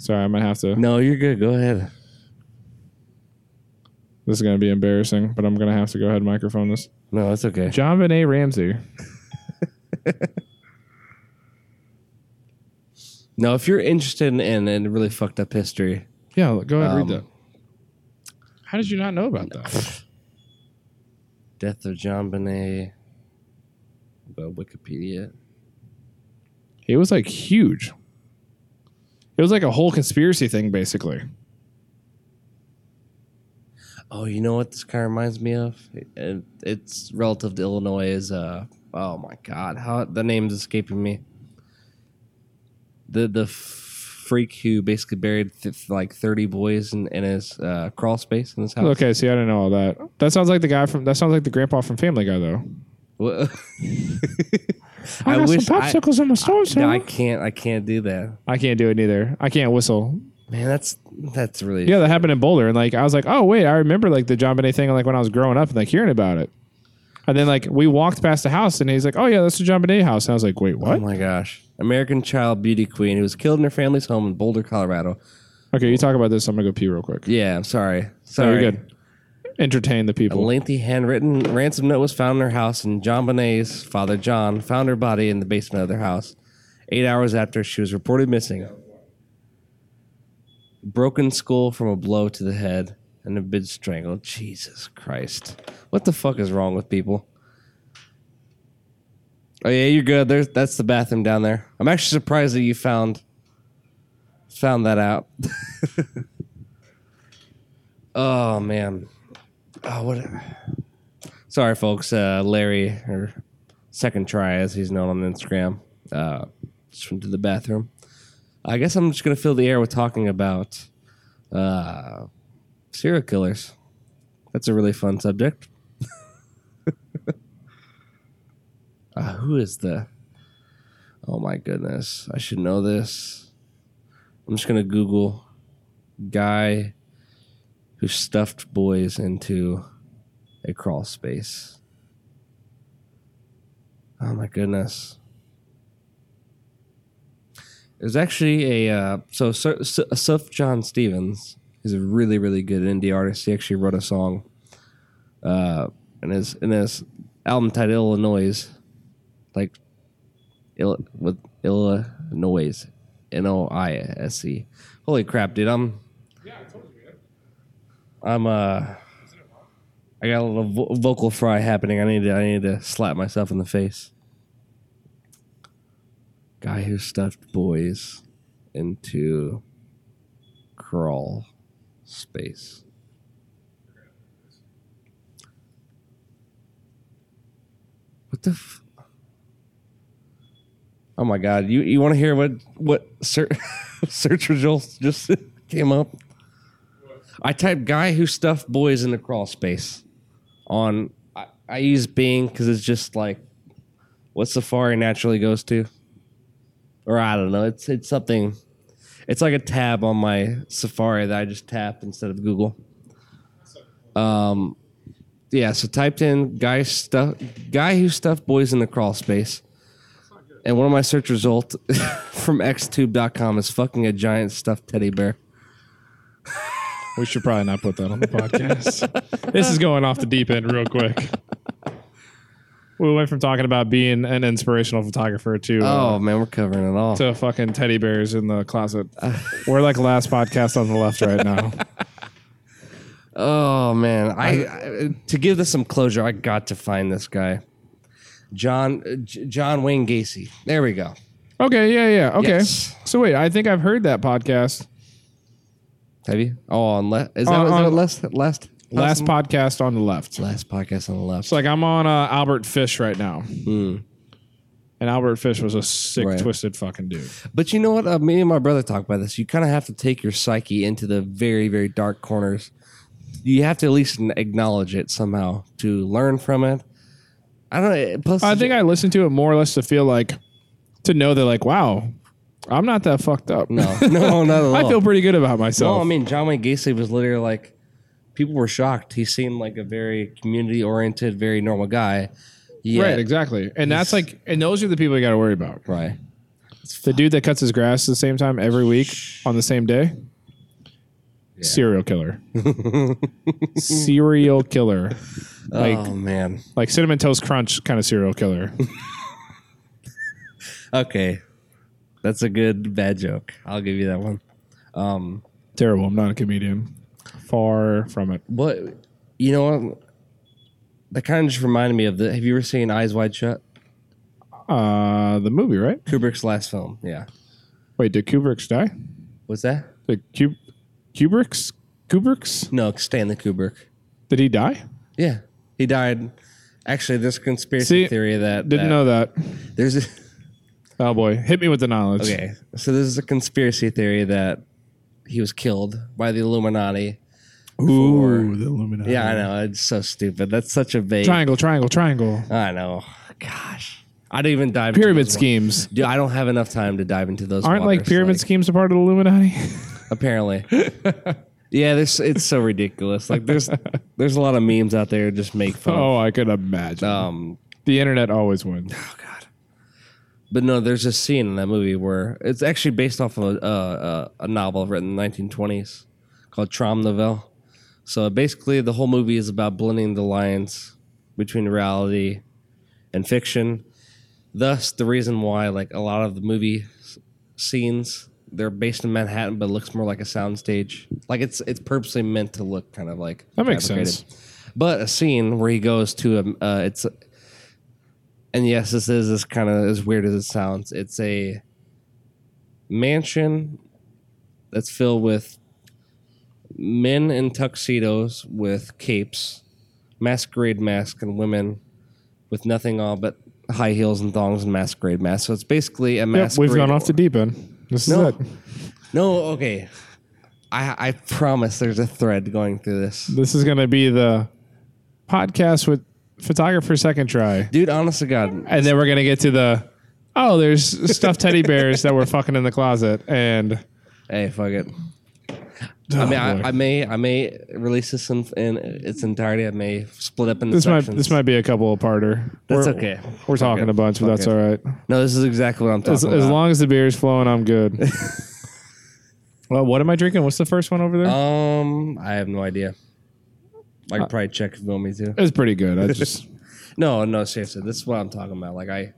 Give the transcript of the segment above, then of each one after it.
Sorry, I might have to. No, you're good. Go ahead. This is gonna be embarrassing, but I'm gonna have to go ahead and microphone this. No, that's okay. JonBenét Ramsey. No, if you're interested in, in, in really fucked up history, Yeah, go ahead and Um, read that. How did you not know about that? Death of JonBenét, about Wikipedia. It was like huge. It was like a whole conspiracy thing, basically. Oh, you know what this kind of reminds me of? It, it's relative to Illinois. Is uh oh my god, how the name's escaping me. The the freak who basically buried th- like thirty boys in, in his uh, crawl space in his house. Okay, see, I didn't know all that. That sounds like the guy from. That sounds like the grandpa from Family Guy, though. I, I got wish some I- popsicles in my store, No, I, I can't. I can't do that. I can't do it neither. I can't whistle. Man, that's that's really Yeah, that happened in Boulder, and like I was like, oh wait, I remember like the John thing, like when I was growing up and like hearing about it. And then like we walked past the house, and he's like, oh yeah, that's the John house. And I was like, wait, oh what? Oh my gosh. American child beauty queen who was killed in her family's home in Boulder, Colorado. Okay, you talk about this. I'm gonna go pee real quick. Yeah, I'm sorry. No, Sorry. you're good. Entertain the people. A lengthy handwritten ransom note was found in her house, and JonBenét's father, John, found her body in the basement of their house eight hours after she was reported missing. Broken skull from a blow to the head and a bit strangled. Jesus Christ. What the fuck is wrong with people? Oh yeah, you're good. There's that's the bathroom down there. I'm actually surprised that you found found that out. oh man. Oh what Sorry folks, uh Larry or SEKONDTRY as he's known on Instagram. Uh just went to the bathroom. I guess I'm just gonna fill the air with talking about uh serial killers. That's a really fun subject. Uh, who is the? Oh my goodness! I should know this. I'm just gonna Google guy who stuffed boys into a crawl space. Oh my goodness! There's actually a uh, so Sir, John Stevens is a really really good indie artist. He actually wrote a song, uh, in his in his album titled Illinois like Ill, with Illinois, N O I S E. Holy crap, dude! I'm I'm uh I got a little vo- vocal fry happening. I need to I need to slap myself in the face. Guy who stuffed boys into crawl space. What the? F- oh my god! You you want to hear what what ser- search results just came up? I typed "guy who stuffed boys in the crawl space" on. I, I use Bing because it's just like what Safari naturally goes to, or I don't know. It's it's something. It's like a tab on my Safari that I just tap instead of Google. Um, yeah. So typed in "guy stuff guy who stuffed boys in the crawl space," and one of my search results from xtube.com is "fucking a giant stuffed teddy bear." We should probably not put that on the podcast. this is going off the deep end real quick. We went from talking about being an inspirational photographer to uh, Oh man, we're covering it all. to fucking teddy bears in the closet. We're like last podcast on the left right now. Oh man, I, I to give this some closure, I got to find this guy, John uh, J- John Wayne Gacy. There we go. Okay, yeah, yeah. Okay. Yes. So wait, I think I've heard that podcast. Have you? Oh, on left. Is that, On- is that on- last last Last podcast on the left. last podcast on the left? So like I'm on uh, Albert Fish right now, Hmm. and Albert Fish was a sick, Right. twisted fucking dude. But you know what? Uh, me and my brother talk about this. You kind of have to take your psyche into the very very dark corners. You have to at least n- acknowledge it somehow to learn from it. I don't know. Plus, I think I listened to it more or less to feel like to know that like wow, I'm not that fucked up. no, no, not at all. I feel pretty good about myself. No, I mean John Wayne Gacy was literally like people were shocked. He seemed like a very community oriented, very normal guy. Yeah, Right, exactly. And that's like, and those are the people you got to worry about. right. The dude that cuts his grass at the same time every week on the same day. Serial killer. serial killer. Like oh man. like cinnamon toast crunch kind of serial killer. Okay, that's a good bad joke. I'll give you that one. Um, Terrible. I'm not a comedian. Far from it. but you know what? That kind of just reminded me of the. Have you ever seen Eyes Wide Shut? Uh, the movie, right? Kubrick's last film. Yeah. Wait, did Kubrick's die? What's that? The Cub Kubrick's Kubrick's? No, Stanley Kubrick. Did he die? Yeah, he died. Actually, there's a conspiracy See, theory that Didn't that- know that. There's a, Oh boy, hit me with the knowledge. okay. So this is a conspiracy theory that he was killed by the Illuminati. Ooh, the Illuminati. Yeah, I know. It's so stupid. That's such a vague. Triangle, triangle, triangle. I know. Gosh, I don't even dive Pyramid into those schemes. Dude, I don't have enough time to dive into those. Aren't like waters, pyramid schemes a part of the Illuminati? apparently. yeah, this it's so ridiculous. Like there's there's a lot of memes out there just make fun. oh, I could imagine. Um, the internet always wins. But no, there's a scene in that movie where it's actually based off of a, uh, a novel written in the 1920s called Traumnovelle. So basically, the whole movie is about blending the lines between reality and fiction. Thus, the reason why like a lot of the movie scenes they're based in Manhattan, but it looks more like a soundstage. Like it's it's purposely meant to look kind of like That makes sense. But a scene where he goes to a uh, it's and yes, this is as kind of as weird as it sounds. It's a mansion that's filled with men in tuxedos with capes, masquerade masks, and women with nothing on but high heels and thongs and masquerade masks. So it's basically a Yep, masquerade. we've gone off the deep end. This No. is it. No, okay. I I promise there's a thread going through this. This is gonna be the podcast with photographer SEKONDTRY, Dude, honest to God, and then we're gonna get to the oh, there's stuffed teddy bears that were fucking in the closet, and hey, fuck it. oh, I mean. I, I may, I may release this in, in its entirety. I may split up into this might sections. this might be a couple of parter. That's We're- okay. We're talking it. a bunch, but Fuck that's it. all right. No, this is exactly what I'm talking As, about. as long as the beer's flowing, I'm good. well, what am I drinking? What's the first one over there? um, I have no idea. I Uh, probably check if you want me to. it's pretty good. I just No, no, seriously, this is what I'm talking about. Like I,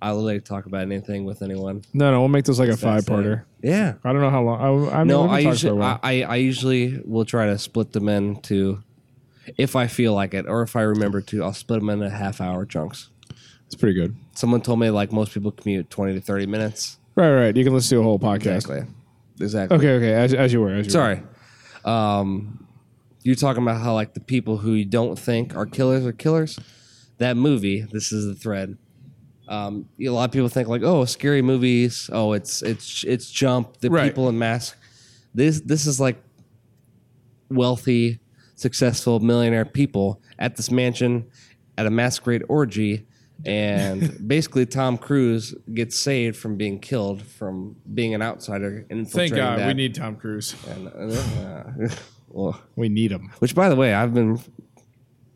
I literally talk about anything with anyone. no, no. We'll make this like a five parter. Yeah. I don't know how long. I, I mean, No, I talking for a usually. I, I, I usually will try to split them into, if I feel like it, or if I remember to, I'll split them into half hour chunks. it's pretty good. Someone told me like most people commute twenty to thirty minutes. Right, right. You can listen to a whole podcast. Exactly. Exactly. Okay, okay. As, as you were. As you were. Sorry. Um, you're talking about how like the people who you don't think are killers are killers. That movie. This is the thread. Um, a lot of people think like, oh, scary movies. Oh, it's it's it's jump. The Right. people in masks. This this is like wealthy, successful millionaire people at this mansion at a masquerade orgy. And basically, Tom Cruise gets saved from being killed from being an outsider and Thank God that. we need Tom Cruise. And, uh, well, We need him. which, by the way, I've been.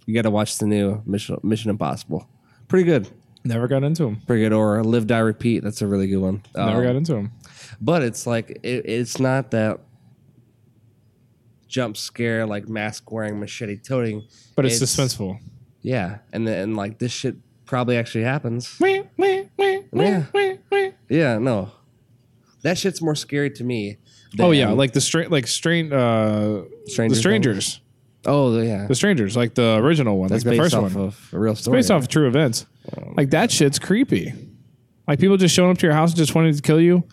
You got to watch the new Mission Mission Impossible. Pretty good, Never got into him. pretty good. Or Live Die Repeat. That's a really good one. Never Um, got into him. But it's like it, it's not that jump scare like mask wearing, machete toting. But it's, it's- suspenseful. Yeah, and then and like this shit probably actually happens. Yeah. Yeah, no, that shit's more scary to me. Oh yeah, like the strain, like strain, uh, Stranger the strangers, Oh yeah, the strangers, like the original one, that's like the based first off one. of a real story. based off of true events. Like that shit's creepy. Like people just showing up to your house and just wanting to kill you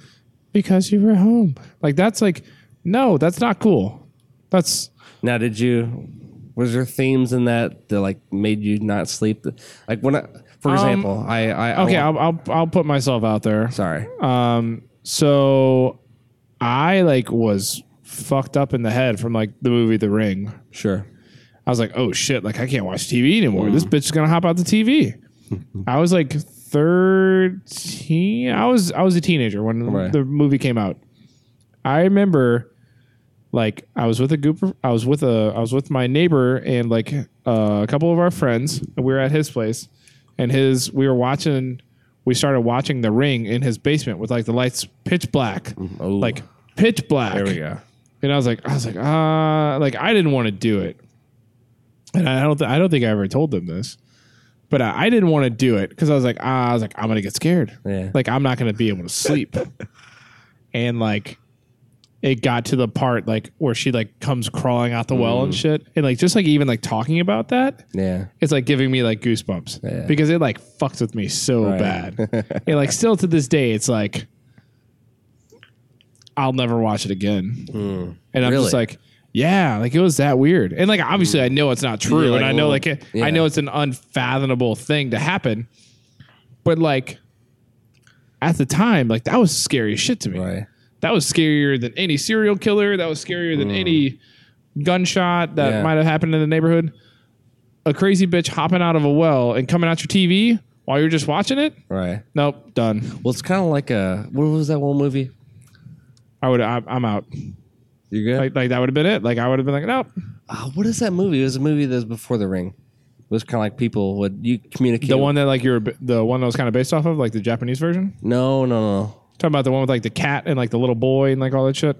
because you were home. Like that's like no, that's not cool. That's Now, did you? Was there themes in that that like made you not sleep? Like when, I, for example, I, I okay. I, I'll, I'll I'll put myself out there. sorry. Um, so I like was fucked up in the head from like the movie The Ring. Sure. I was like, oh shit, like I can't watch TV anymore. This bitch is gonna hop out the TV. I was like thirteen. I was I was a teenager when Right. the movie came out. I remember like I was with a group of, I was with a I was with my neighbor and like uh, a couple of our friends. We were at his place and his we were watching we started watching The Ring in his basement with like the lights pitch black, like pitch black. there we go. And I was like, I was like, ah, like I didn't want to do it, and I don't, th- I don't think I ever told them this, but I, I didn't want to do it because I was like, ah, I was like, I'm gonna get scared, Yeah. like I'm not gonna be able to sleep, and like, it got to the part like where she like comes crawling out the well Mm. and shit, and like just like even like talking about that, Yeah. it's like giving me like goosebumps Yeah. because it like fucks with me so Right. bad. and like still to this day, it's like I'll never watch it again. And I'm Really? just like, yeah, like it was that weird. And like obviously I know it's not true, like, and I know little- like it, yeah. I know it's an unfathomable thing to happen. But like at the time, like that was scary as shit to me. Right. That was scarier than any serial killer. That was scarier than any gunshot that Mm. Yeah. might have happened in the neighborhood. A crazy bitch hopping out of a well and coming out your TV while you're just watching it. Right. Nope, done. Well, it's kind of like a what was that one movie? I would. I, I'm out. You're good. Like, like that would have been it. Like I would have been like, nope. Ah, what is that movie? It was a movie that was before The Ring. It was kind of like people would you communicate. The one that like you're the one that was kind of based off of, like the Japanese version. No, no, no, Talking about the one with like the cat and like the little boy and like all that shit.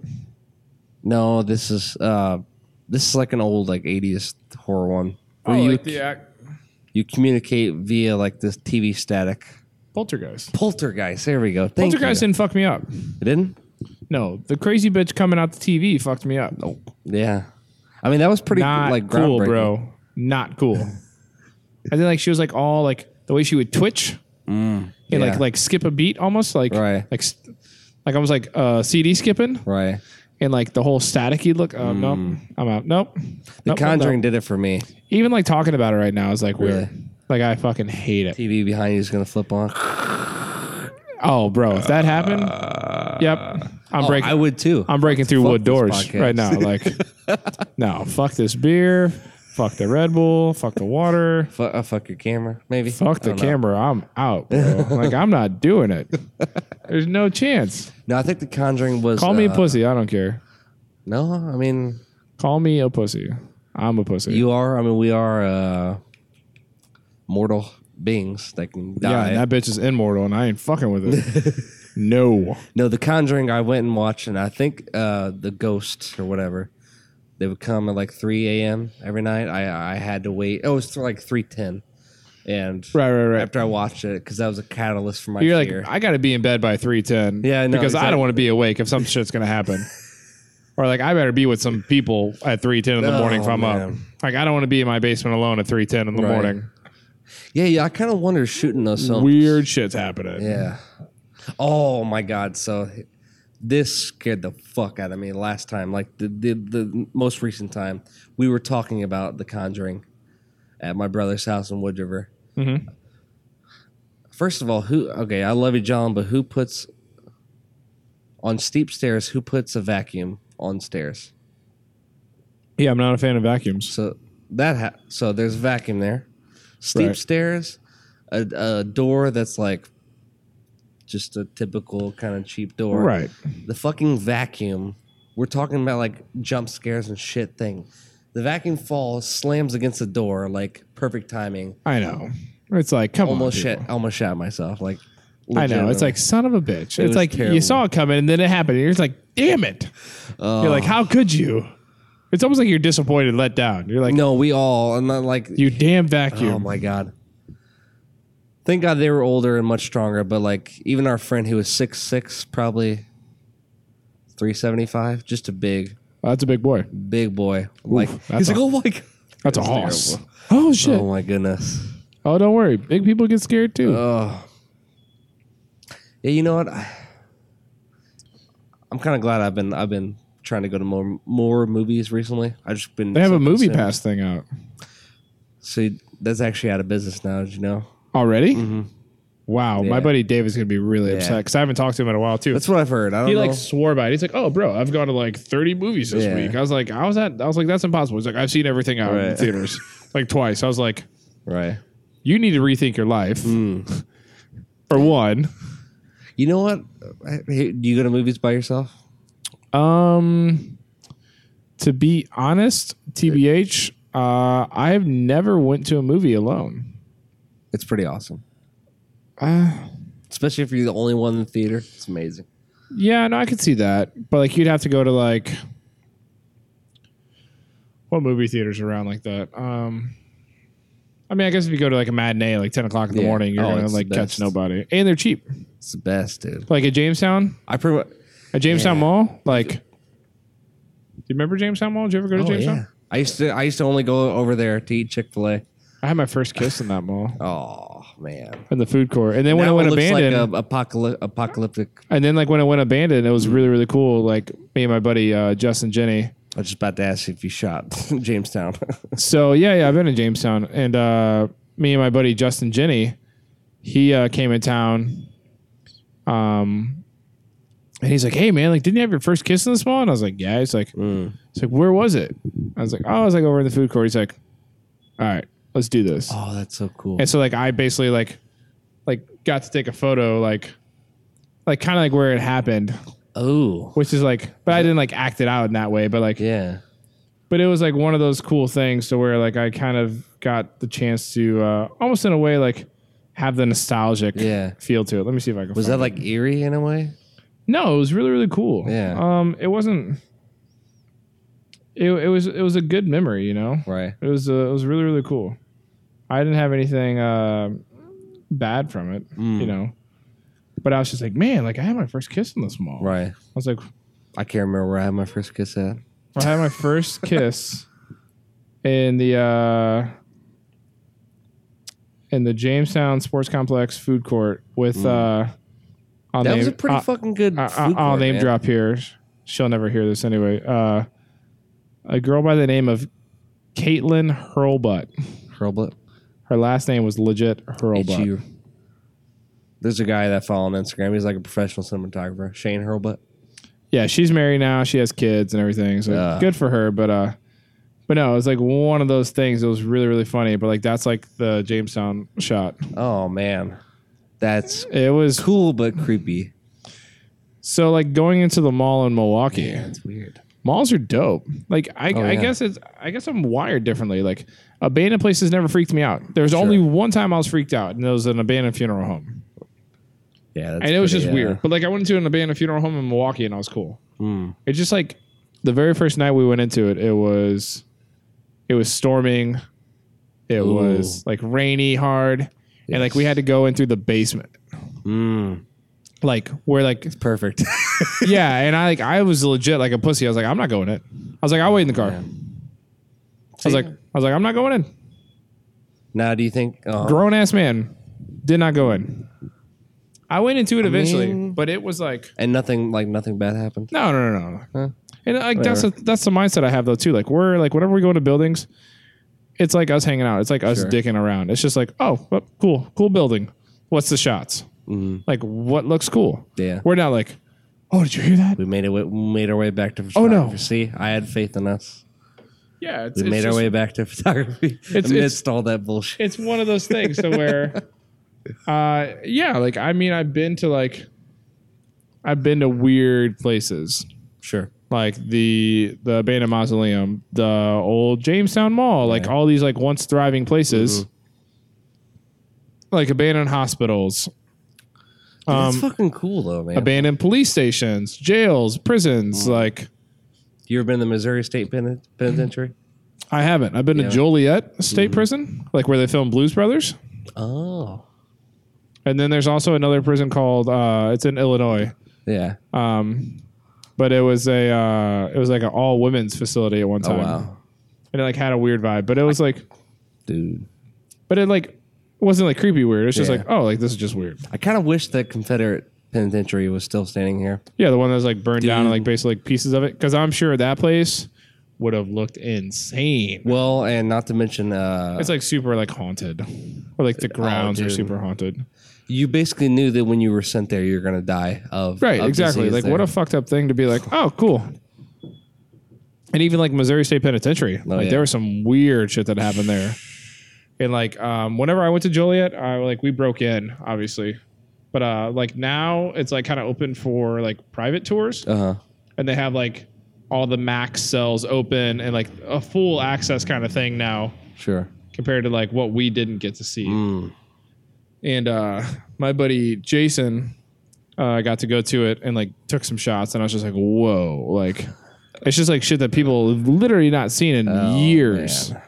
no. This is uh, this is like an old like '80s horror one. where you the you communicate via like this TV static. Poltergeist. Poltergeist. There we go. Thank Poltergeist you. didn't fuck me up. It didn't. No, the crazy bitch coming out the TV fucked me up. Yeah. I mean that was pretty Not like cool, bro. Not cool. I think like she was like all like the way she would twitch and yeah. like like skip a beat almost like Right. like like almost like uh, CD skipping Right. and like the whole staticky look. Oh nope, I'm out. Nope. The Nope, Conjuring nope. did it for me. Even like talking about it right now is like Really? weird. Like I fucking hate it. TV behind you is gonna flip on. Oh, bro, if that happened, yep, I'm Oh, breaking. I would too. I'm breaking through Fuck wood doors podcast. right now. Like, no, fuck this beer. Fuck the Red Bull. Fuck the water. Fu- uh, fuck your camera, maybe. Fuck the don't know. camera. I'm out, bro. like I'm not doing it. There's no chance. No, I think The Conjuring was. Call me a uh, pussy. I don't care. No, I mean Call me a pussy. I'm a pussy. you are. I mean we are uh, mortal beings that can yeah, die. and that bitch is immortal, and I ain't fucking with it. No. no, The Conjuring. I went and watched, and I think uh, the Ghost or whatever. They would come at like 3 a.m. every night. I I had to wait. Oh, it was like 3:10, and Right, right, right. after I watched it, because that was a catalyst for my You're fear. like, I got to be in bed by three ten. Yeah, no, because I don't want to be awake if some shit's gonna happen. or like, I better be with some people at three ten in the morning if Oh, I'm up. Like, I don't want to be in my basement alone at three ten in the Right. morning. yeah, yeah. I kind of wonder shooting those. Weird shit's happening. Yeah. Oh my god. So this scared the fuck out of me last time. Like the the, the most recent time we were talking about The Conjuring at my brother's house in Wood River. Mhm. First of all, who? Okay, I love you, John, but who puts on steep stairs? Who puts a vacuum on stairs? Yeah, I'm not a fan of vacuums. So that ha- so there's a vacuum there. Steep Right. stairs, a, a door that's like just a typical kind of cheap door. Right. The fucking vacuum. We're talking about like jump scares and shit thing. The vacuum falls, slams against the door, like perfect timing. I know. It's like, come Almost on. shit. people. Almost shot myself. Like I know. It's like son of a bitch. It it's like you saw it coming and then it happened. And you're just like, damn it. You're like, how could you? It's almost like you're disappointed, let down. You're like, no, we all and then like you damn vacuum. Oh my god. Thank God they were older and much stronger, but like even our friend who was six six, probably three seventy five, just a big, Oh, that's a big boy. big boy. Like that's he's like, a- oh my god, That's a hoss. terrible. Oh shit. oh my goodness. Oh, don't worry. Big people get scared too. Oh, yeah. You know what? I, I'm kind of glad I've been I've been trying to go to more more movies recently. I've just been they have a so movie consumed. pass thing out See, that's actually out of business now. Did you know? Already. Wow, my buddy Dave is gonna be really Yeah. upset because I haven't talked to him in a while too. That's what I've heard. I don't he know. like swore by it. He's like, "Oh, bro, I've gone to like 30 movies this Yeah. week." I was like, "I was at." I was like, "That's impossible." He's like, "I've seen everything out in Right. theaters like twice." I was like, right. "You need to rethink your life." Hmm. For one, You know what? Hey, Do you go to movies by yourself? um, to be honest, TBH, uh, I've never went to a movie alone. It's pretty awesome. Uh, especially if you're the only one in the theater. It's amazing. Yeah, no, I could see that. But like you'd have to go to like what movie theaters around like that? Um I mean, I guess if you go to like a matinee, like ten o'clock in the Yeah. morning, you're Oh, gonna it's like catch best. nobody, and they're cheap. It's the best, dude. Like at Jamestown, I pretty much, at Jamestown Yeah. Mall, like. Do you remember Jamestown Mall? Did you ever go to oh, Jamestown? yeah. I used to I used to only go over there to eat Chick Fil A. I had my first kiss in that mall Oh man, in the food court, and then when it went abandoned, like apocalyptic, apocalyptic. and then like when it went abandoned, it was really really cool. Like me and my buddy uh, Justin Jenny. I was just about to ask if you shot Jamestown. So yeah, yeah, I've been in Jamestown, and uh, me and my buddy Justin Jenny, he uh, came in town. Um, and he's like, "Hey man, like, didn't you have your first kiss in this mall?" And I was like, "Yeah." He's like, Mm. "He's like, where was it?" I was like, "Oh, I was like over in the food court." He's like, "All right, let's do this." Oh, that's so cool. And so like I basically like, like got to take a photo like, like kind of like where it happened, Oh, which is like, but I didn't like act it out in that way, but like yeah. but it was like one of those cool things to where like I kind of got the chance to uh, almost in a way like have the nostalgic Yeah. feel to it. Let me see if I can. Was find that it. like eerie in a way? No, it was really really cool. Yeah. Um, it wasn't. It, it was it was a good memory, you know. Right. It was uh, it was really really cool. I didn't have anything uh, bad from it, Mm. you know. But I was just like, man, like I had my first kiss in this mall. Right. I was like, I can't remember where I had my first kiss at. I had my first kiss in the uh, in the Jamestown Sports Complex food court with uh, I'll Mm. That was a pretty uh, fucking good. uh, food I'll court, name man. drop here. She'll never hear this anyway. Uh, a girl by the name of Caitlin Hurlbutt. Hurlbut. Her last name was legit Hurlbutt. H-U. There's a guy that I follow on Instagram. He's like a professional cinematographer, Shane Hurlbut. Yeah, she's married now. She has kids and everything. So Yeah. good for her. But uh, but no, it was like one of those things. It was really really funny. But like that's like the Jamestown shot. Oh man, that's It was cool but creepy. so like going into the mall in Milwaukee. Yeah, it's weird. Malls are dope. Like I, Oh, I yeah. guess it's I guess I'm wired differently. Like abandoned places never freaked me out. There's only one time I was freaked out, and it was an abandoned funeral home. Yeah, that's and it was pretty, just uh, weird. But like I went to an abandoned funeral home in Milwaukee, and I was cool. mm, It's just like the very first night we went into it, it was it was storming. It Ooh. was like rainy hard. And like we had to go in through the basement. mm, Like where like It's perfect. yeah, and I like I was legit like a pussy. I was like, I'm not going in. I was like, I'll wait in the car. I was like, I was like, I'm not going in. now, do you think? Uh, Grown ass man did not go in. I went into it eventually, mean- but it was like and nothing like nothing bad happened. no, no, no, no. Huh? And like that's a, that's the mindset I have though too. Like we're like whenever we go into buildings, it's like us hanging out. It's like us Sure. dicking around. It's just like oh, well, cool, cool building. What's the shots? Mhm. Like what looks cool? Yeah, We're not like, oh, did you hear that? we made it. We made our way back to Oh, no. photography. See, I had faith in us. Yeah, it's, We it's made our way back to photography It's- amidst all that bullshit. it's one of those things to where uh yeah like i mean i've been to like i've been to weird places Sure. like the the abandoned mausoleum the old jamestown mall like all these like once thriving places like abandoned hospitals That's um fucking cool though, man. abandoned police stations jails prisons like you ever been to the Missouri State Pen- Penitentiary? i haven't i've been Yeah. to joliet state prison like where they filmed blues brothers Oh, and then there's also another prison called uh it's in illinois yeah. Um, but it was a uh, it was like an all women's facility at one time, Oh, wow, and it like had a weird vibe. But it was like, dude. but it like wasn't like creepy weird. It's just Yeah. like oh, like this is just weird. I kind of wish that Confederate Penitentiary was still standing here. Yeah, the one that's like burned down and like basically like pieces of it. Because I'm sure that place would have looked insane. Well, and not to mention, uh, It's like super like haunted, or like the grounds are dude. super haunted. you basically knew that when you were sent there, you're gonna die of Right, of exactly. disease Like what there. a fucked up thing to be like. Oh, cool. And even like Missouri State Penitentiary, like Oh, yeah. there was some weird shit that happened there. And like, um, whenever I went to Joliet, I like we broke in, obviously, but uh, like now it's like kind of open for like private tours, uh-huh. and they have like all the max cells open and like a full access kind of thing now Sure. compared to like what we didn't get to see. Mm. and uh, my buddy Jason uh, got to go to it and like took some shots, and I was just like, whoa, like it's just like shit that people have literally not seen in Oh, years, man.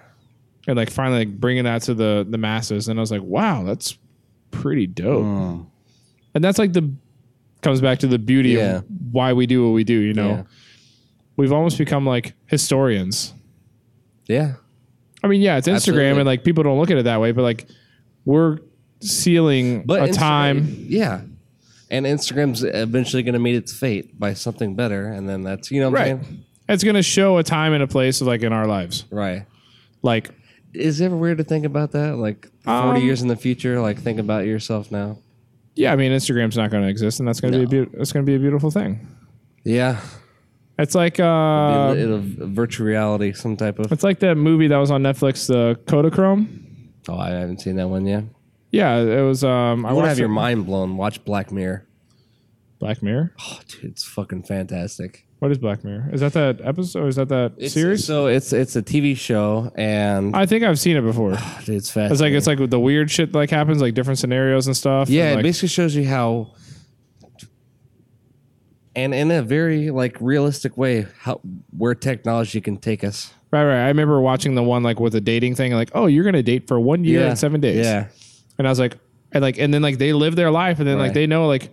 And like finally like bringing that to the the masses, and I was like, wow, that's pretty dope, Mm. and that's like the comes back to the beauty Yeah. of why we do what we do, you know. Yeah. We've almost become like historians. Yeah. I mean, yeah, it's Instagram Absolutely. and like people don't look at it that way, but like we're sealing But a Instagram- time. Yeah. And Instagram's eventually going to meet its fate by something better. And then that's, you know what I'm Right. saying? It's gonna show a time and a place of like in our lives. Right. Like Is it ever weird to think about that? Like 40 Um, years in the future, like think about yourself now. yeah, I mean Instagram's not gonna exist and that's gonna be a No. be- that's gonna be a beautiful thing. Yeah. It's like uh It'll, virtual reality, some type of. it's like that movie that was on Netflix, the Kodachrome. Oh, I haven't seen that one yet. Yeah, it was um I I want to have your mind blown. Watch Black Mirror. Black Mirror. Oh, dude, it's fucking fantastic. What is Black Mirror? Is that that episode is that that It's, series? So it's it's a TV show, and I think I've seen it before. dude, it's fast. It's like it's like the weird shit like happens, like different scenarios and stuff. Yeah, and, it like, basically shows you how, and in a very like realistic way, how where technology can take us. Right, right. I remember watching the one like with the dating thing, like, oh, you're gonna date for one year and seven days. Yeah, And I was like, and like, and then like they live their life, and then like Right. they know like,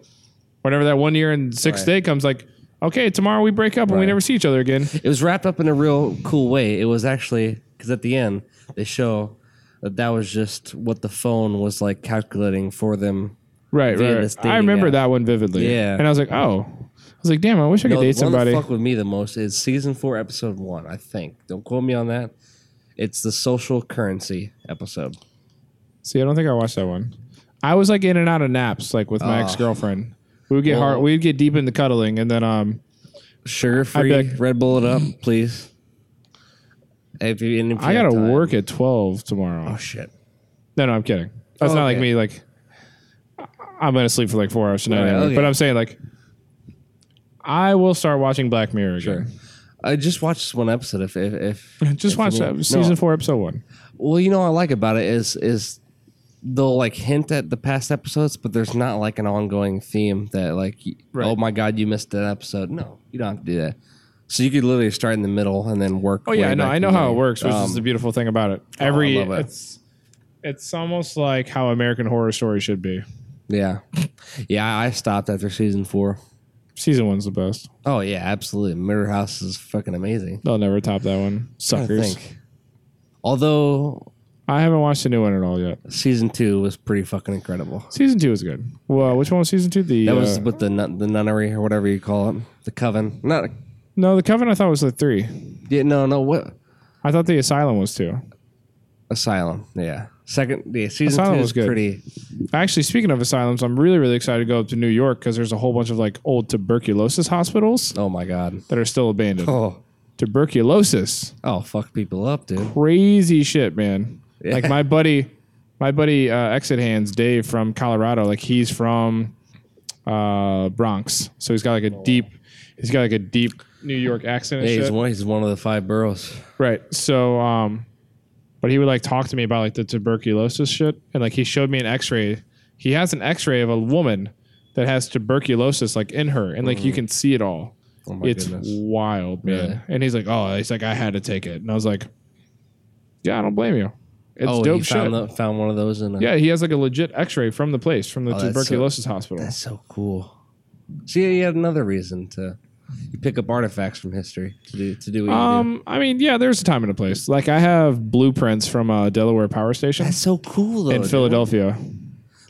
whenever that one year and sixth Right. day comes, like, okay, tomorrow we break up and we Right. never see each other again. it was wrapped up in a real cool way. It was actually because at the end they show that that was just what the phone was like calculating for them. Right, Via right. this I remember app. that one vividly. Yeah. And I was like, oh, I was like, damn, I wish I could date the one somebody. that fuck with me the most is season four, episode one. I think. Don't quote me on that. It's the social currency episode. See, I don't think I watched that one. I was like in and out of naps, like with my ah. Oh. ex girlfriend. We would get hard. We'd get deep into cuddling, and then um, Sugar free, beg- Red Bull it up, please. If you, and if you I have gotta time. work at twelve tomorrow. Oh shit! No, no, I'm kidding. That's Oh, not like okay. me. Like, I'm gonna sleep for like four hours tonight. Right, anyway. okay. But I'm saying like, I will start watching Black Mirror again. I just watched this one episode. If if, if Just if watch you that need- season No. four, episode one. Well, you know what I like about it is is they'll like hint at the past episodes, but there's not like an ongoing theme that like, Right. oh my god, you missed an episode. No, you don't have to do that. So you could literally start in the middle and then work. Oh yeah, I know. I know how it works, which is Um, the beautiful thing about it. I Every love it. it's it's almost like how American Horror Story should be. Yeah, yeah. I stopped after season four. Season one's the best. Oh yeah, absolutely. Murder House is fucking amazing. They'll never top that one. I Suckers. think. Although I haven't watched the new one at all yet. season two was pretty fucking incredible. Season two was good. Well, which one was season two? The That was uh, with the nun- the nunnery or whatever you call it, the coven. Not no, the Coven. I thought was the three. yeah, no, no. What I thought the Asylum was two. asylum? Yeah, second. Yeah, season Asylum two was is good. pretty. Actually, speaking of asylums, I'm really, really excited to go up to New York because there's a whole bunch of like old tuberculosis hospitals Oh my god. that are still abandoned. Oh, Tuberculosis, oh, fuck people up, dude. crazy shit, man. Yeah. Like my buddy, my buddy uh, Exit Hands Dave from Colorado. Like he's from uh, Bronx, so he's got like a deep, he's got like a deep New York accent and Hey, shit. he's one. He's one of the five boroughs. Right. So, um, but he would like talk to me about like the tuberculosis shit, and like he showed me an X-ray. He has an X-ray of a woman that has tuberculosis like in her, and like you can see it all. Oh my it's goodness. wild, man. Really? And he's like, "Oh, he's like, I had to take it," and I was like, "Yeah, I don't blame you. It's oh, dope he shit." found the, found one of those in. A, yeah, he has like a legit X-ray from the place, from the Oh, that's so- tuberculosis hospital. that's so cool. See, you had another reason to you pick up artifacts from history to do to do what you do. Um, I mean, yeah, there's a time and a place. Like I have blueprints from a Delaware Power Station That's so cool though. in dude. Philadelphia.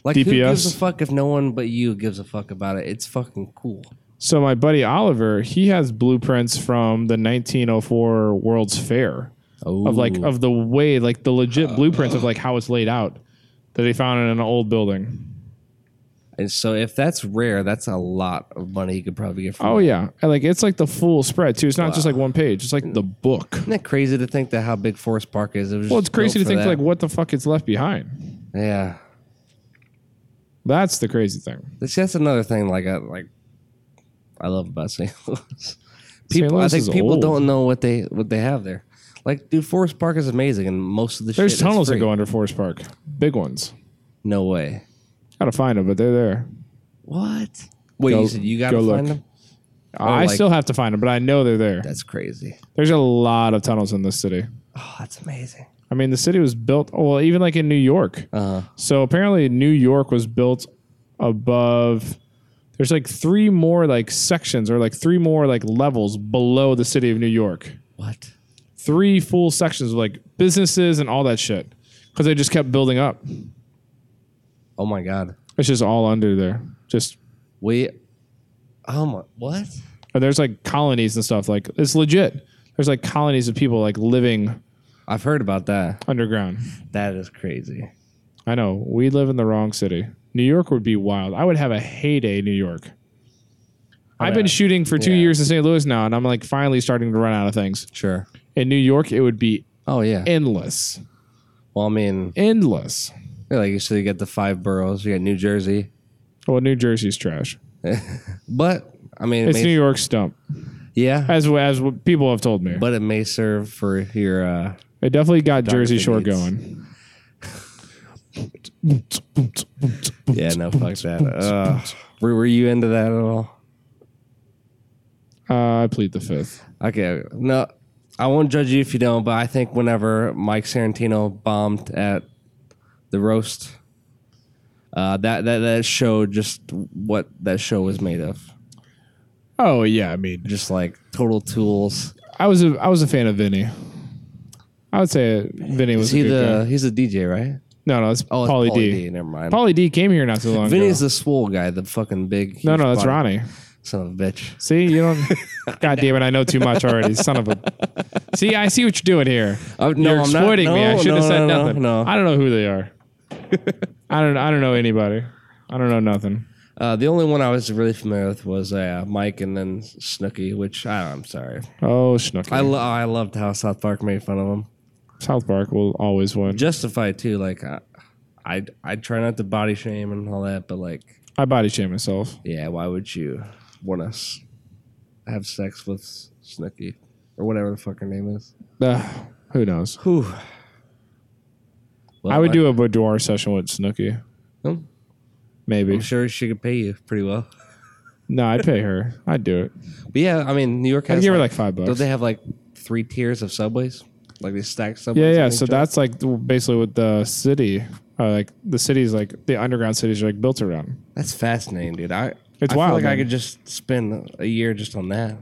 Like who gives a fuck if no one but you gives a fuck about it? It's fucking cool. So my buddy Oliver, he has blueprints from the 1904 World's Fair Oh, of like of the way, like the legit uh, blueprints of uh. like how it's laid out that they found in an old building. and so if that's rare, that's a lot of money you could probably get from. Oh that. yeah, and like it's like the full spread too. It's not just like one page. It's like the book. Isn't that crazy to think that how big Forest Park is? It was Well, it's crazy to think that. like what the fuck is left behind. yeah. That's the crazy thing. That's that's another thing. Like I like, I love about St. Louis. People, I Louis think is people old. don't know what they what they have there. Like, dude, Forest Park is amazing, and most of the There's shit is tunnels that free. go under Forest Park, big ones. No way. Gotta find them, but they're there. What? Wait, Go- you said you gotta go find look. them? I like- still have to find them, but I know they're there. That's crazy. There's a lot of tunnels in this city. Oh, that's amazing. I mean, the city was built, well, even like in New York. Uh, So apparently, New York was built above. There's like three more like sections or like three more like levels below the city of New York. what? Three full sections of like businesses and all that shit because they just kept building up. Oh my god. It's just all under there. Just Wait. Oh my. What? and there's like colonies and stuff. Like it's legit. There's like colonies of people like living I've heard about that. underground. That is crazy. I know we live in the wrong city. New York would be wild. I would have a heyday, New York. I've been shooting for two Yeah. years in St. Louis now, and I'm like finally starting to run out of things. Sure. In New York, it would be Oh yeah. endless, well, I mean, endless. yeah, like you said, you got the five boroughs. You got New Jersey, Well, New Jersey's trash. but I mean, it It's may, New York's dump, yeah, as as people have told me. but it may serve for your. uh It definitely got Jersey Shore going. Yeah, no, fuck that. Uh, were, were you into that at all? Uh, I plead the fifth. Okay, no, I won't judge you if you don't. But I think whenever Mike Sorrentino bombed at the roast, uh, that that that showed just what that show was made of. Oh yeah, I mean, Just like total tools. I was a I was a fan of Vinny. I would say Vinny was Is he a good the? guy. He's a DJ, right? No, no, it's Oh, it's Pauly D. Never mind. Pauly D came here not too long Vinny's ago. the swole guy, the fucking big. No, huge no, that's body. Ronnie. Son of a bitch. See, you don't. God damn it! I know too much already. Son of a. See, I see what you're doing here. Oh, no, you're I'm not. exploiting me. I No, should have no, said no, no, nothing. no. I don't know who they are. I don't. I don't know anybody. I don't know nothing. Uh, the only one I was really familiar with was uh, Mike and then Snooki, which I, I'm sorry. Oh, Snooki. I lo- I loved how South Park made fun of him. South Park will always win. Justified too. Like I, I I try not to body shame and all that, but like, I body shame myself. yeah, why would you want us have sex with Snooki or whatever the fuck her name is? Uh, who knows? Whew. Well, I would do a boudoir session with Snooki. Hmm. Maybe. I'm sure she could pay you pretty well. No, I'd pay her. I'd do it. But yeah, I mean, New York I'd has give her like, five don't they have like three tiers of subways? Like they stack subways. Yeah, yeah. on So other? that's like the- basically what the city, uh, like the cities, like the underground cities are like built around. That's fascinating, dude. I It's I wild, Feel like I could just spend a year just on that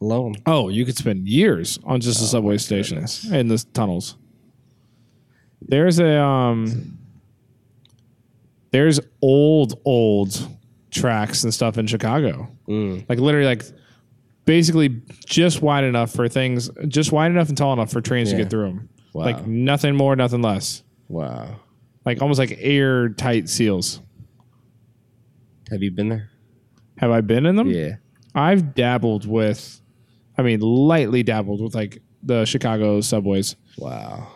alone. Oh, you could spend years on just the subway stations and the tunnels. There's a um there's old old tracks and stuff in Chicago. Mm. Like literally like basically just wide enough for things just wide enough and tall enough for trains to get through them. Wow. Like nothing more, nothing less. Wow. Like almost like airtight seals. Have you been there? Have I been in them? Yeah. I've dabbled with I mean lightly dabbled with like the Chicago subways. Wow.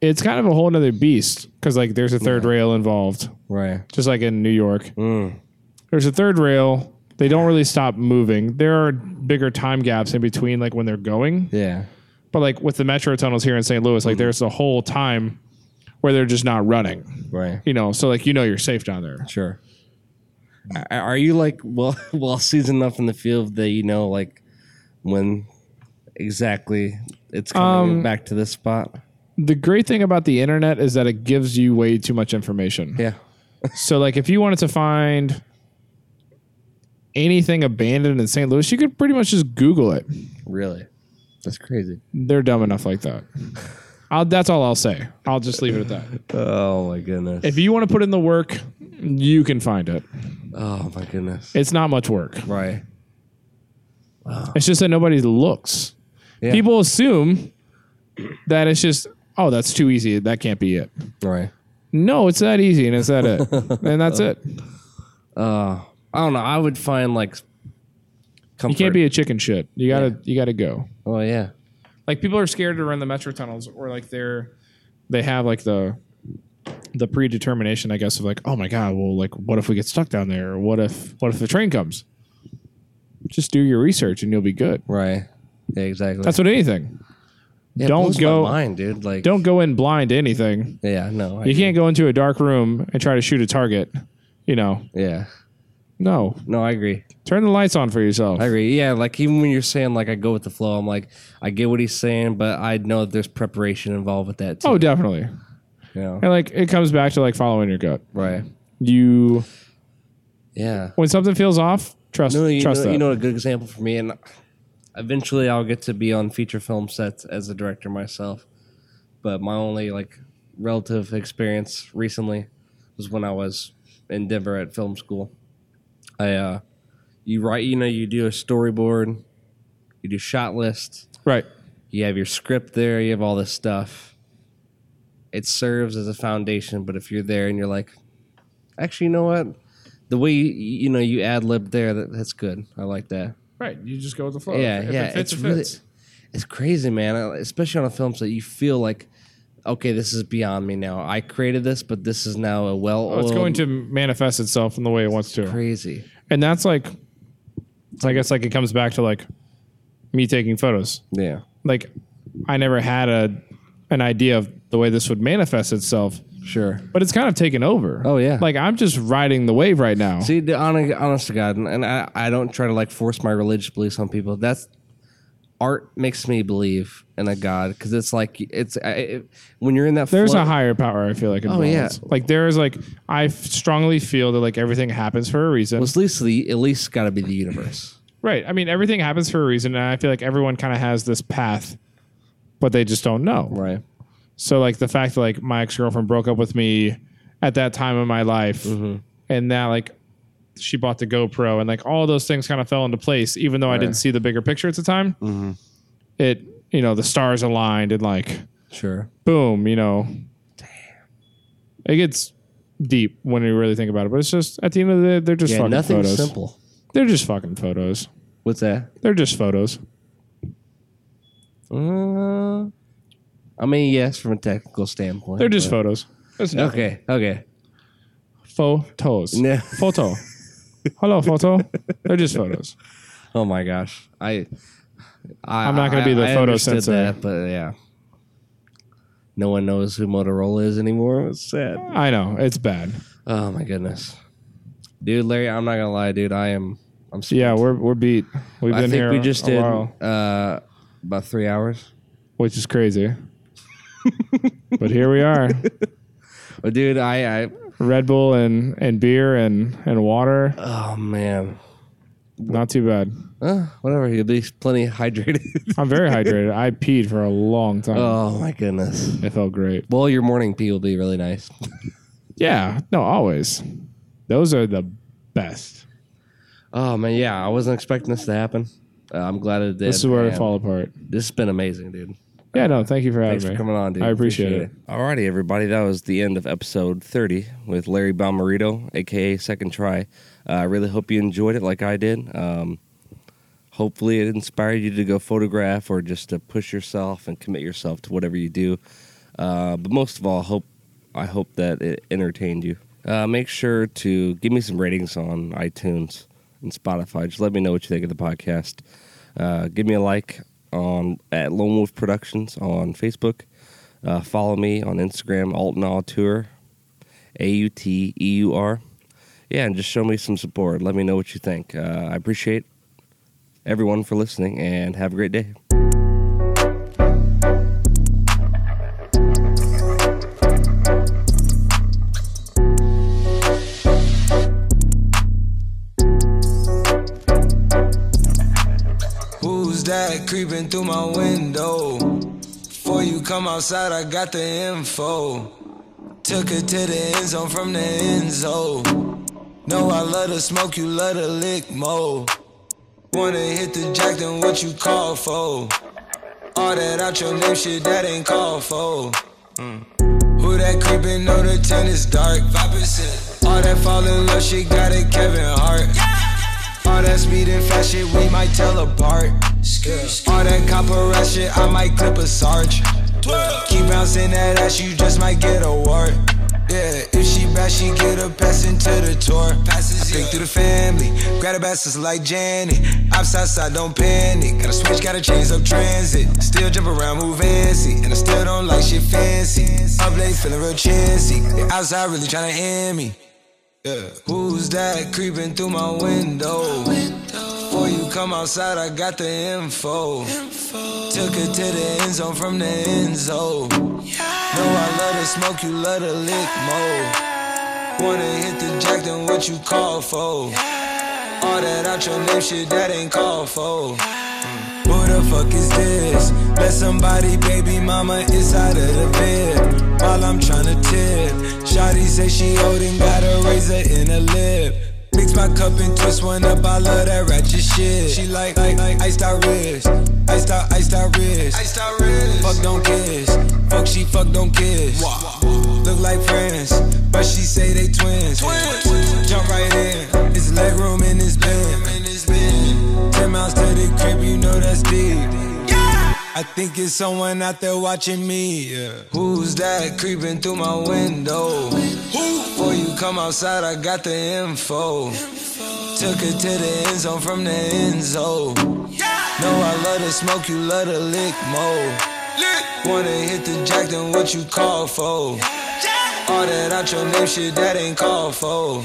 it's kind of a whole nother beast because like there's a third rail involved Right. just like in new york Mm. there's a third rail they don't really stop moving there are bigger time gaps in between like when they're going Yeah. but like with the metro tunnels here in st louis like there's a whole time where they're just not running Right. you know so like you know you're safe down there Sure. Are you like well well seasoned enough in the field that you know like when exactly it's coming Um, back to this spot? the great thing about the internet is that it gives you way too much information Yeah. so like if you wanted to find anything abandoned in st louis you could pretty much just google it Really. That's crazy. They're dumb enough like that. I'll, that's all I'll say. I'll just leave it at that. Oh my goodness. If you want to put in the work, you can find it. oh my goodness. It's not much work. Right. It's just that nobody looks. Yeah. People assume that it's just, oh, that's too easy. That can't be it. Right. No, it's that easy and it's that it. and that's it. Uh, I don't know. I would find like comfort. You can't be a chicken shit. You gotta you gotta go. Oh yeah. Like people are scared to run the metro tunnels or like they're they have like the the predetermination, I guess, of like, oh my god, well, like, what if we get stuck down there? Or what if what if the train comes? Just do your research and you'll be good. Right. Yeah. Exactly. That's what anything. Yeah, it don't my go- mind, dude. Like. Don't go in blind to anything. Yeah. No. I, You can't go into a dark room and try to shoot a target. You know, Yeah. no. No, I agree. Turn the lights on for yourself. I agree. Yeah, like even when you're saying like I go with the flow, I'm like I get what he's saying, but I know that there's preparation involved with that oh, too. oh, definitely. Know? And like it comes back to like following your gut. right. You Yeah. when something feels off, trust No, you trust know, that. you know a good example for me, and eventually I'll get to be on feature film sets as a director myself. But my only like relative experience recently was when I was in Denver at film school. I uh, you write, you know, you do a storyboard, you do shot list, right. you have your script there, you have all this stuff. It serves as a foundation, but if you're there and you're like, actually, you know what? The way you, you know you ad lib there, that, that's good. I like that. Right. You just go with the flow. yeah, If yeah. It fits, it's it really, it's crazy, man. Especially on a film set, you feel like, okay, this is beyond me now. I created this, but this is now a well. Oh, it's going to manifest itself in the way it wants to. crazy. And that's like I guess like it comes back to like me taking photos. Yeah, Like I never had a an idea of the way this would manifest itself, sure. but it's kind of taken over. Oh, yeah. Like I'm just riding the wave right now. See, the honest, honest to God, and, and I, I don't try to like force my religious beliefs on people. That's art makes me believe in a God because it's like it's I, it, when you're in that. There's flow- a higher power I feel like involved. Oh, yeah. Like there is like I f- strongly feel that like everything happens for a reason. well, at least the at least got to be the universe. Right. I mean, everything happens for a reason, and I feel like everyone kind of has this path, but they just don't know. Right. So, like the fact that like my ex girlfriend broke up with me at that time in my life, Mm-hmm. and that like she bought the GoPro, and like all those things kind of fell into place, even though I didn't see the bigger picture at the time. Mm-hmm. It, you know, the stars aligned, and like Sure. boom, you know, damn it gets deep when you really think about it. But it's just at the end of the day, they're just Yeah, fucking nothing's photos. simple. They're just fucking photos. What's that? They're just photos. Uh, I mean, yes, from a technical standpoint. They're just but- photos. Nothing. Okay. Okay. Photos. Yeah. Photo. Hello, photo. They're just photos. Oh my gosh. I. I I'm not gonna be the I photo understood sensor. That, but yeah. No one knows who Motorola is anymore. It's sad. I know it's bad. Oh my goodness, dude, Larry. I'm not gonna lie, dude. I am. I'm. Yeah, we're we're beat. We've I been think here we just a did while, uh, about three hours. which is crazy. But here we are, But dude, I, I. Red Bull and and beer and and water. Oh man. Not too bad. Uh, whatever. You'll be plenty hydrated. I'm very hydrated. I peed for a long time. oh my goodness. It felt great. Well, your morning pee will be really nice. Yeah, no, always. Those are the best. Oh man, yeah. I wasn't expecting this to happen. Uh, I'm glad it did. This is where it fall apart. This has been amazing, dude. Yeah, no, thank you for having Thanks me. for coming on, dude. I appreciate it. Alrighty, everybody. That was the end of episode 30 with Larry Bommarito, aka SEKONDTRY. Uh, I really hope you enjoyed it like I did. Um, hopefully, it inspired you to go photograph or just to push yourself and commit yourself to whatever you do. Uh, but most of all, hope I hope that it entertained you. Uh, make sure to give me some ratings on iTunes and Spotify. Just let me know what you think of the podcast. Uh, give me a like on at Lone Wolf Productions on Facebook. Uh, follow me on Instagram, Alton Auteur, A U T E U R. Yeah, and just show me some support. Let me know what you think. Uh, I appreciate everyone for listening, and have a great day. Creeping through my window? Before you come outside, I got the info. Took it to the end zone from the end zone. Know I love to smoke, you love to lick mo. Wanna hit the jack, then what you call for? All that out your name shit, that ain't called for. Mm. Who that creeping on the ten is dark? 5%. All that fall in love shit got it Kevin Hart. All that speed and fast shit, we might tell apart. All that copper rush shit, I might clip a sarge. Keep bouncing that ass, you just might get a wart. Yeah, if she bad, she get a pass into the tour. Passes, I through the family, grab a bastards like Janet. Outside, side, don't panic. Gotta switch, gotta change up transit. Still jump around, move fancy. And I still don't like shit fancy. Up late, feeling real chancy. The outside really tryna end me. Yeah. Who's that creeping through my window? Before you come outside, I got the info. Took it to the end zone from the end zone. Know I love to smoke, you love to lick more. Wanna hit the jack, then what you call for? All that out your name shit, that ain't called for. Mm. Who the fuck is this? Let somebody, baby mama, inside of the bed. While I'm tryna tip. Shawty say she old and got a razor in her lip. Mix my cup and twist one up, I love that ratchet shit. She like, like, like iced out wrist. Iced out, iced out wrist. Iced out wrist. Fuck, don't kiss. Fuck, she fuck, don't kiss. Look like friends, but she say they twins. Jump right in. It's leg room in this bed. Ten miles to the crib, you know that's deep. I think it's someone out there watching me. Yeah. Who's that creeping through my window? Before you come outside, I got the info. Took her to the end zone from the end zone. Know I love to smoke, you love to lick more. Wanna hit the jack, then what you call for? All that out your name shit, that ain't called for.